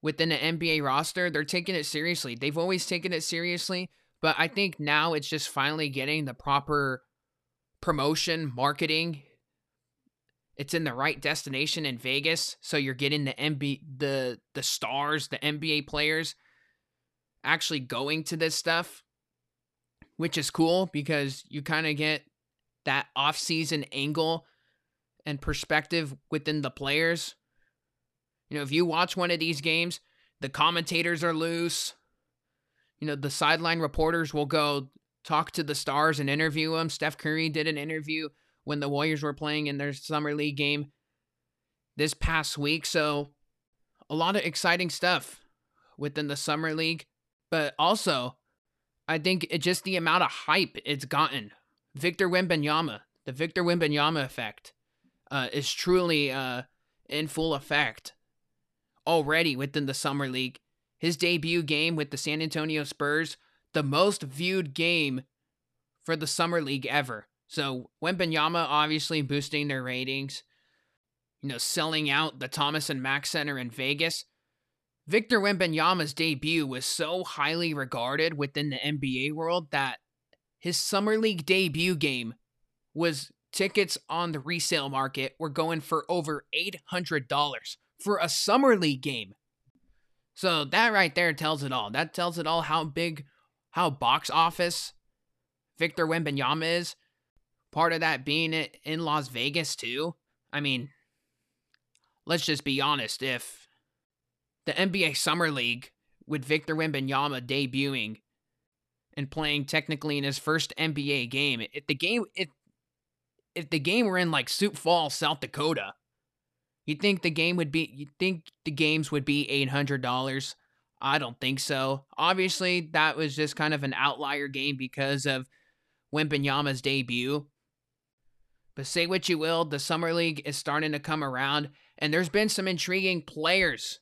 within the NBA roster, they're taking it seriously. They've always taken it seriously, but I think now it's just finally getting the proper promotion, marketing. It's in the right destination in Vegas, so you're getting the NBA the the stars, the NBA players actually going to this stuff, which is cool because you kind of get that off-season angle and perspective within the players you know, if you watch one of these games, the commentators are loose. You know, the sideline reporters will go talk to the stars and interview them. Steph Curry did an interview when the Warriors were playing in their summer league game this past week. So, a lot of exciting stuff within the summer league, but also I think it just the amount of hype it's gotten. Victor Wembanyama, the Victor Wembanyama effect, uh, is truly uh, in full effect already within the Summer League. His debut game with the San Antonio Spurs, the most viewed game for the Summer League ever. So Wembanyama obviously boosting their ratings, you know, selling out the Thomas and Mack Center in Vegas. Victor Wembanyama's debut was so highly regarded within the NBA world that his Summer League debut game was tickets on the resale market were going for over $800 for a summer league game. So that right there tells it all. That tells it all how big, how box office Victor Wembanyama is. Part of that being in Las Vegas too. I mean, let's just be honest. If the NBA Summer League with Victor Wembanyama debuting and playing technically in his first NBA game, if the game if if the game were in like Sioux Falls, South Dakota, you'd think the game would be you'd think the games would be $800? I don't think so. Obviously, that was just kind of an outlier game because of Wembanyama's debut. But say what you will, the Summer League is starting to come around, and there's been some intriguing players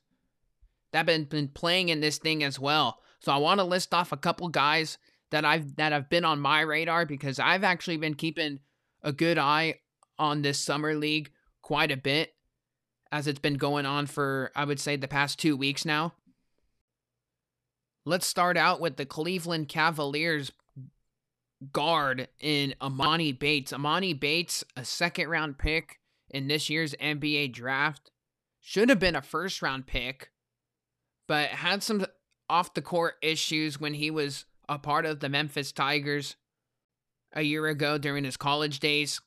that have been, been playing in this thing as well. So I want to list off a couple guys that I've that have been on my radar because I've actually been keeping a good eye on this summer league quite a bit as it's been going on for, I would say, the past two weeks now. Let's start out with the Cleveland Cavaliers guard in Emoni Bates. Emoni Bates, a second round pick in this year's NBA draft, should have been a first round pick, but had some off the court issues when he was a part of the Memphis Tigers a year ago during his college days.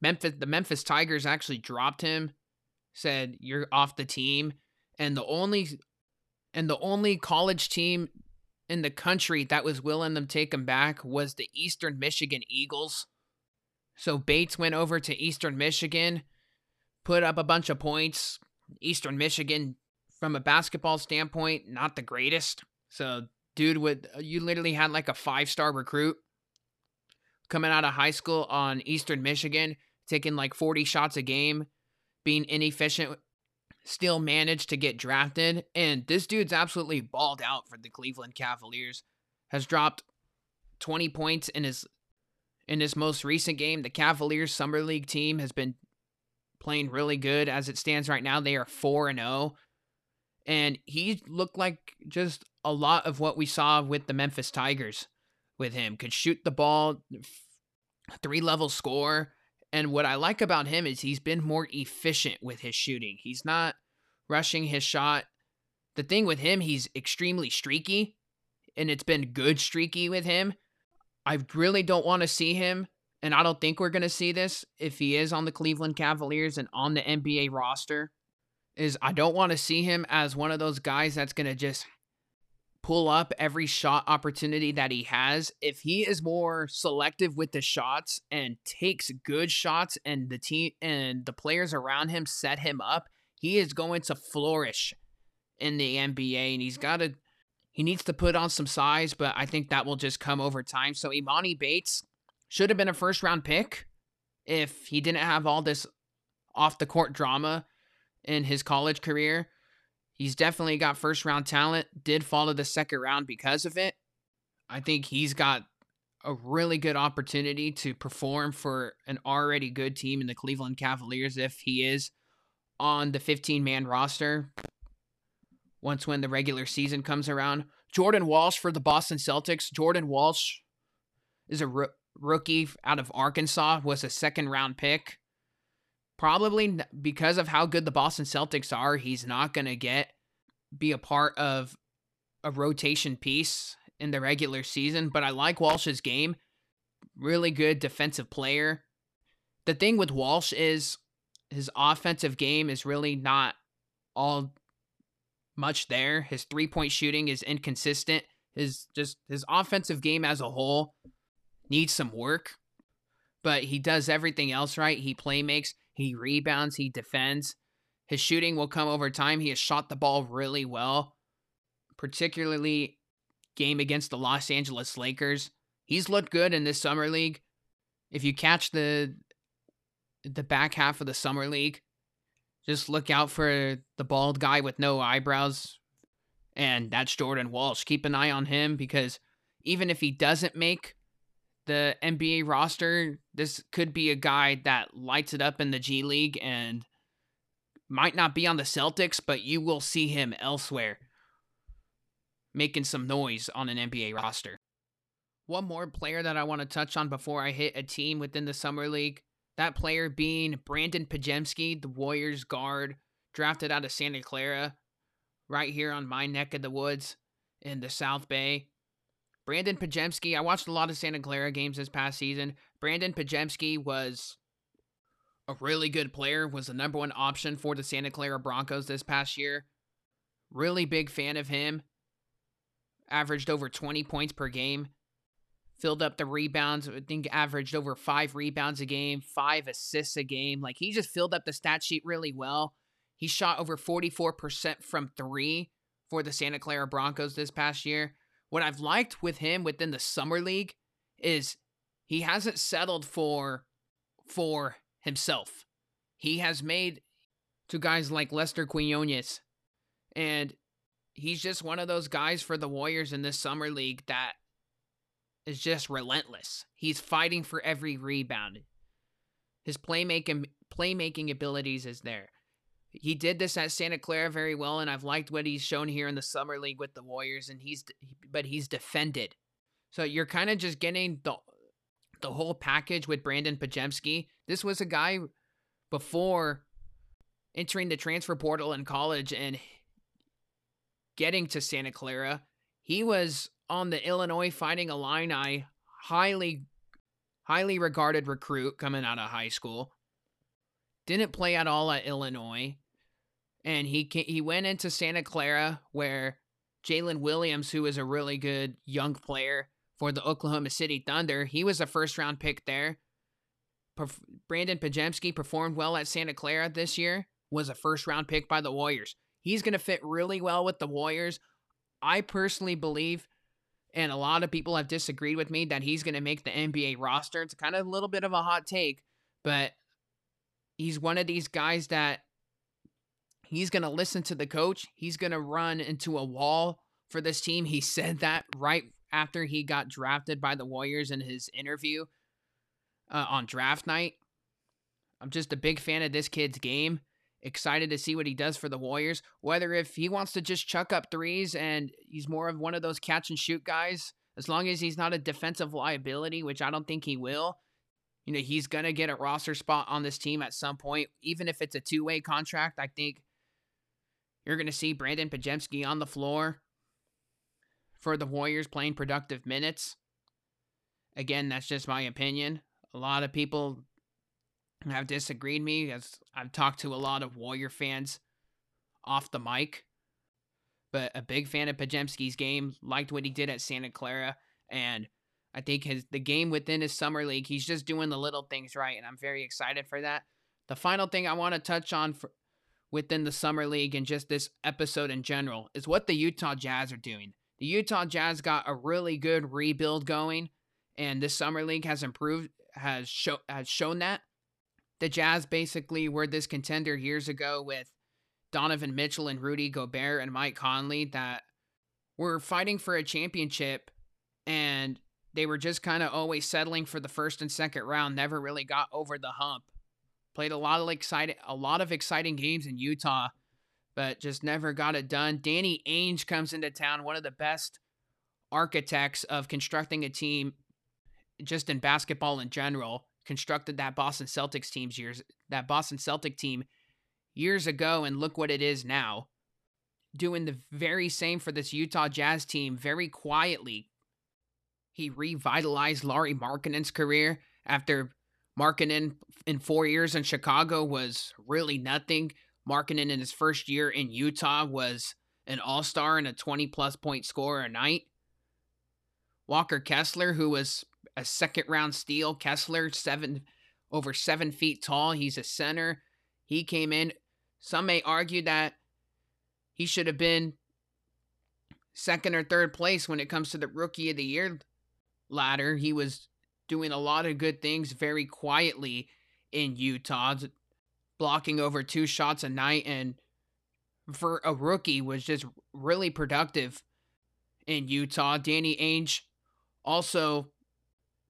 Memphis the Memphis Tigers actually dropped him said you're off the team and the only and the only college team in the country that was willing to take him back was the Eastern Michigan Eagles. So Bates went over to Eastern Michigan, put up a bunch of points. Eastern Michigan, from a basketball standpoint, not the greatest. So, dude, would uh, you literally had like a five star recruit coming out of high school on Eastern Michigan, taking like 40 shots a game, being inefficient, still managed to get drafted. And this dude's absolutely balled out for the Cleveland Cavaliers. Has dropped 20 points in his in his most recent game. The Cavaliers summer league team has been playing really good as it stands right now. They are 4 and 0. And he looked like just a lot of what we saw with the Memphis Tigers with him. Could shoot the ball, three level score, and what I like about him is he's been more efficient with his shooting. He's not rushing his shot The thing with him, he's extremely streaky, and it's been good streaky with him. I really don't want to see him, and I don't think we're going to see this if he is on the Cleveland Cavaliers and on the NBA roster. Is I don't want to see him as one of those guys that's going to just pull up every shot opportunity that he has. If he is more selective with the shots and takes good shots and the team and the players around him set him up, he is going to flourish in the NBA and he's got to he needs to put on some size, but I think that will just come over time. So Emoni Bates should have been a first round pick if he didn't have all this off the court drama in his college career. He's definitely got first round talent, did fall to the second round because of it. I think he's got a really good opportunity to perform for an already good team in the Cleveland Cavaliers if he is on the 15 man roster once when the regular season comes around. Jordan Walsh for the Boston Celtics. Jordan Walsh is a r- rookie out of Arkansas, was a second round pick. Probably because of how good the Boston Celtics are, he's not going to get be a part of a rotation piece in the regular season, but I like Walsh's game. Really good defensive player. The thing with Walsh is his offensive game is really not all much there. His three point shooting is inconsistent. His just his offensive game as a whole needs some work, but he does everything else right. He play makes, he rebounds, he defends. His shooting will come over time. He has shot the ball really well, particularly game against the Los Angeles Lakers. He's looked good in this summer league. If you catch the the back half of the summer league, just look out for the bald guy with no eyebrows, and that's Jordan Walsh. Keep an eye on him because even if he doesn't make the NBA roster, this could be a guy that lights it up in the G League and might not be on the Celtics, but you will see him elsewhere making some noise on an NBA roster. One more player that I want to touch on before I hit a team within the Summer League that player being Brandon Podziemski, the Warriors guard, drafted out of Santa Clara, right here on my neck of the woods in the South Bay. Brandon Podziemski, I watched a lot of Santa Clara games this past season. Brandon Podziemski was a really good player, was the number one option for the Santa Clara Broncos this past year. Really big fan of him. Averaged over 20 points per game filled up the rebounds. I think averaged over five rebounds a game, five assists a game. Like he just filled up the stat sheet really well. He shot over 44% from three for the Santa Clara Broncos this past year. What I've liked with him within the summer league is he hasn't settled for for himself. He has made to guys like Lester Quinones and he's just one of those guys for the Warriors in this summer league that is just relentless. He's fighting for every rebound. His playmaking playmaking abilities is there. He did this at Santa Clara very well, and I've liked what he's shown here in the summer league with the Warriors. And he's but he's defended, so you're kind of just getting the the whole package with Brandon Podziemski. This was a guy before entering the transfer portal in college and getting to Santa Clara. He was on the Illinois Fighting Illini, highly, highly regarded recruit coming out of high school. Didn't play at all at Illinois, and he he went into Santa Clara where Jalen Williams, who is a really good young player for the Oklahoma City Thunder, he was a first round pick there. Perf- Brandon Podziemski performed well at Santa Clara this year, was a first round pick by the Warriors. He's going to fit really well with the Warriors. I personally believe and a lot of people have disagreed with me that he's going to make the NBA roster. It's kind of a little bit of a hot take, but he's one of these guys that he's going to listen to the coach. He's going to run into a wall for this team. He said that right after he got drafted by the Warriors in his interview uh, on draft night. I'm just a big fan of this kid's game excited to see what he does for the Warriors. Whether if he wants to just chuck up threes and he's more of one of those catch and shoot guys, as long as he's not a defensive liability, which I don't think he will, you know, he's going to get a roster spot on this team at some point, even if it's a two way contract. I think You're going to see Brandon Podziemski on the floor for the Warriors playing productive minutes. Again, that's just my opinion. A lot of people have disagreed me as I've talked to a lot of Warrior fans off the mic. But a big fan of Podziemski's game, liked what he did at Santa Clara, and I think his the game within his summer league, he's just doing the little things right, and I'm very excited for that. The final thing I want to touch on for, within the summer league and just this episode in general is what the Utah Jazz are doing. The Utah Jazz got a really good rebuild going, and this summer league has improved has show has shown that. The Jazz basically were this contender years ago with Donovan Mitchell and Rudy Gobert and Mike Conley that were fighting for a championship and they were just kind of always settling for the first and second round, never really got over the hump. Played a lot of exciting a lot of exciting games in Utah but just never got it done. Danny Ainge comes into town, one of the best architects of constructing a team just in basketball in general. Constructed that Boston Celtics teams years that Boston Celtic team years ago and look what it is now. Doing the very same for this Utah Jazz team very quietly. He revitalized Lauri Markkanen's career after Markkanen in 4 years in Chicago was really nothing Markkanen in his first year in Utah was an all star and a 20 plus point scorer a night. Walker Kessler, who was a second round steal, Kessler, seven over seven feet tall. He's a center. He came in. Some may argue that he should have been second or third place when it comes to the rookie of the year ladder. He was doing a lot of good things very quietly in Utah blocking over two shots a night and for a rookie was just really productive in Utah. Danny Ainge also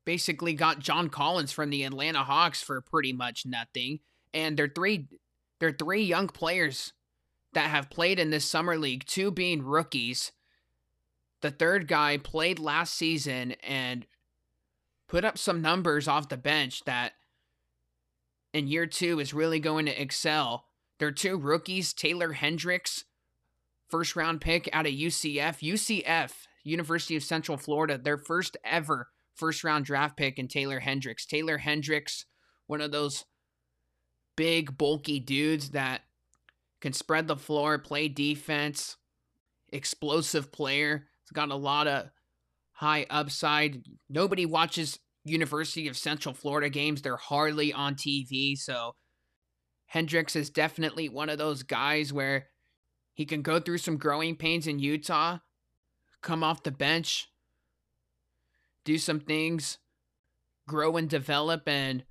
basically got John Collins from the Atlanta Hawks for pretty much nothing. And they're three they're three young players that have played in this summer league, two being rookies. The third guy played last season and put up some numbers off the bench that in year two is really going to excel. Their two rookies, Taylor Hendricks, first round pick out of UCF. UCF, University of Central Florida, their first ever first round draft pick in Taylor Hendricks. Taylor Hendricks, one of those big, bulky dudes that can spread the floor, play defense, explosive player. He's got a lot of high upside. Nobody watches University of Central Florida games. They're hardly on TV, so Hendricks is definitely one of those guys where he can go through some growing pains in Utah, come off the bench, do some things, grow and develop, and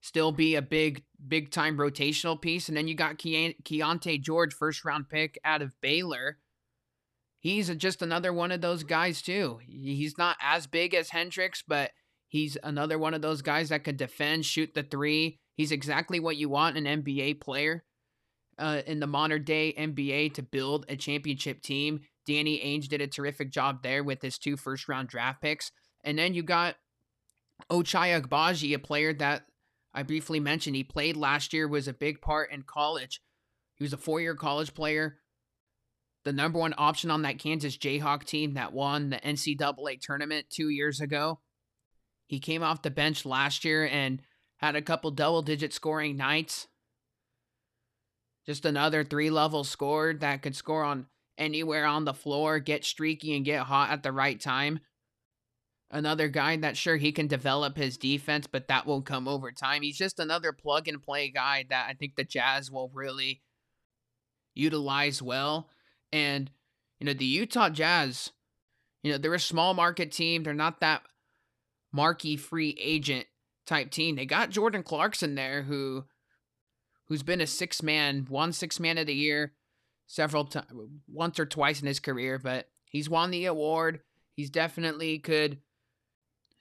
still be a big, big time rotational piece. And then you got Ke- Keyonte George, first round pick out of Baylor. He's just another one of those guys, too. He's not as big as Hendricks, but He's another one of those guys that could defend, shoot the three. He's exactly what you want an NBA player uh, in the modern day NBA to build a championship team. Danny Ainge did a terrific job there with his two first round draft picks. And then you got Ochai Agbaji, a player that I briefly mentioned. He played last year, was a big part in college. He was a four year college player. The number one option on that Kansas Jayhawk team that won the NCAA tournament two years ago. He came off the bench last year and had a couple double digit scoring nights. Just another three level scorer that could score on anywhere on the floor, get streaky, and get hot at the right time. Another guy that sure he can develop his defense, but that will come over time. He's just another plug and play guy that I think the Jazz will really utilize well. And, you know, the Utah Jazz, you know, they're a small market team. They're not that marquee free agent type team. They got Jordan Clarkson there who who's been a six man, one six man of the year several times once or twice in his career, but he's won the award. He's definitely could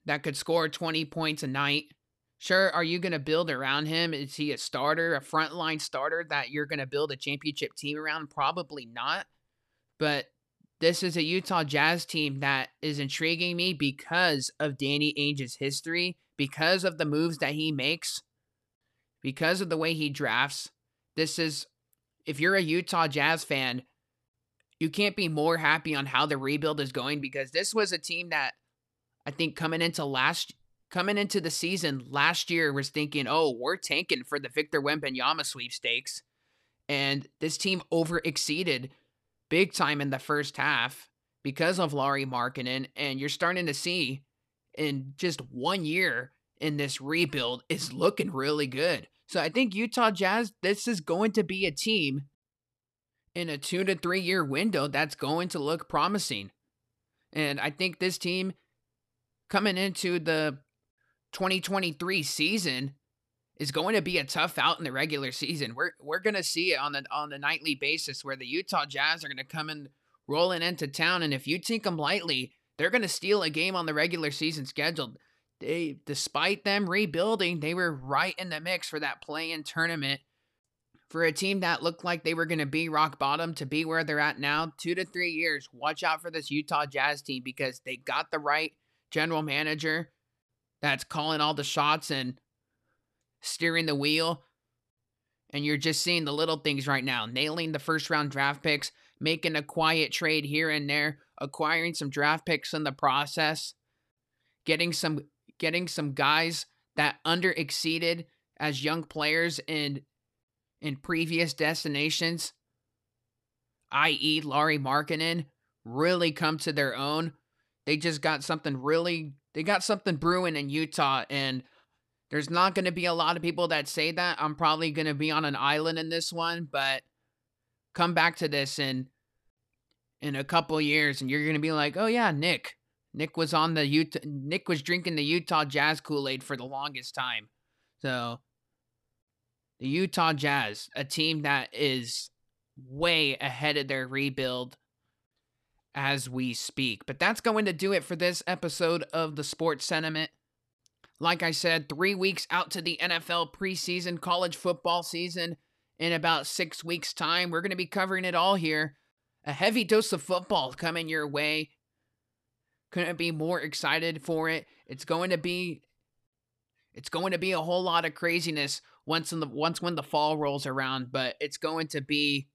that could score 20 points a night. Sure, are you going to build around him? Is he a starter, a frontline starter that you're going to build a championship team around? Probably not. But this is a Utah Jazz team that is intriguing me because of Danny Ainge's history, because of the moves that he makes, because of the way he drafts. This is if you're a Utah Jazz fan, you can't be more happy on how the rebuild is going because this was a team that I think coming into last coming into the season last year was thinking, "Oh, we're tanking for the Victor Wembanyama sweepstakes." And this team over exceeded big time in the first half because of Lauri Markkanen and you're starting to see in just one year in this rebuild is looking really good. So I think Utah Jazz, this is going to be a team in a two to three year window that's going to look promising. And I think this team coming into the 2023 season is going to be a tough out in the regular season. We're we're going to see it on the on the nightly basis where the Utah Jazz are going to come in rolling into town and if you take them lightly, they're going to steal a game on the regular season schedule they, despite them rebuilding, they were right in the mix for that play-in tournament. For a team that looked like they were going to be rock bottom to be where they're at now, two to three years, watch out for this Utah Jazz team because they got the right general manager that's calling all the shots and steering the wheel. And you're just seeing the little things right now, nailing the first round draft picks, making a quiet trade here and there, acquiring some draft picks in the process, getting some getting some guys that under exceeded as young players in in previous destinations, i.e. Lauri Markkanen, really come to their own. They just got something really they got something brewing in Utah and there's not going to be a lot of people that say that. I'm probably going to be on an island in this one, but come back to this in in a couple years and you're going to be like, "Oh yeah, Nick, Nick was on the Utah. Nick was drinking the Utah Jazz Kool Aid for the longest time. So the Utah Jazz, a team that is way ahead of their rebuild as we speak. But that's going to do it for this episode of the Sports Sentiment. Like I said, three weeks out to the NFL preseason college football season. In about six weeks' time, we're going to be covering it all here. A heavy dose of football coming your way couldn't be more excited for it. It's going to be it's going to be a whole lot of craziness once in the once when the fall rolls around, but it's going to be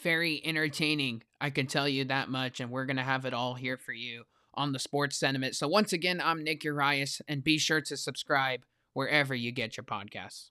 very entertaining. I can tell you that much, and we're gonna have it all here for you on the sports sentiment. So once again, I'm Nick Urias, and be sure to subscribe wherever you get your podcasts.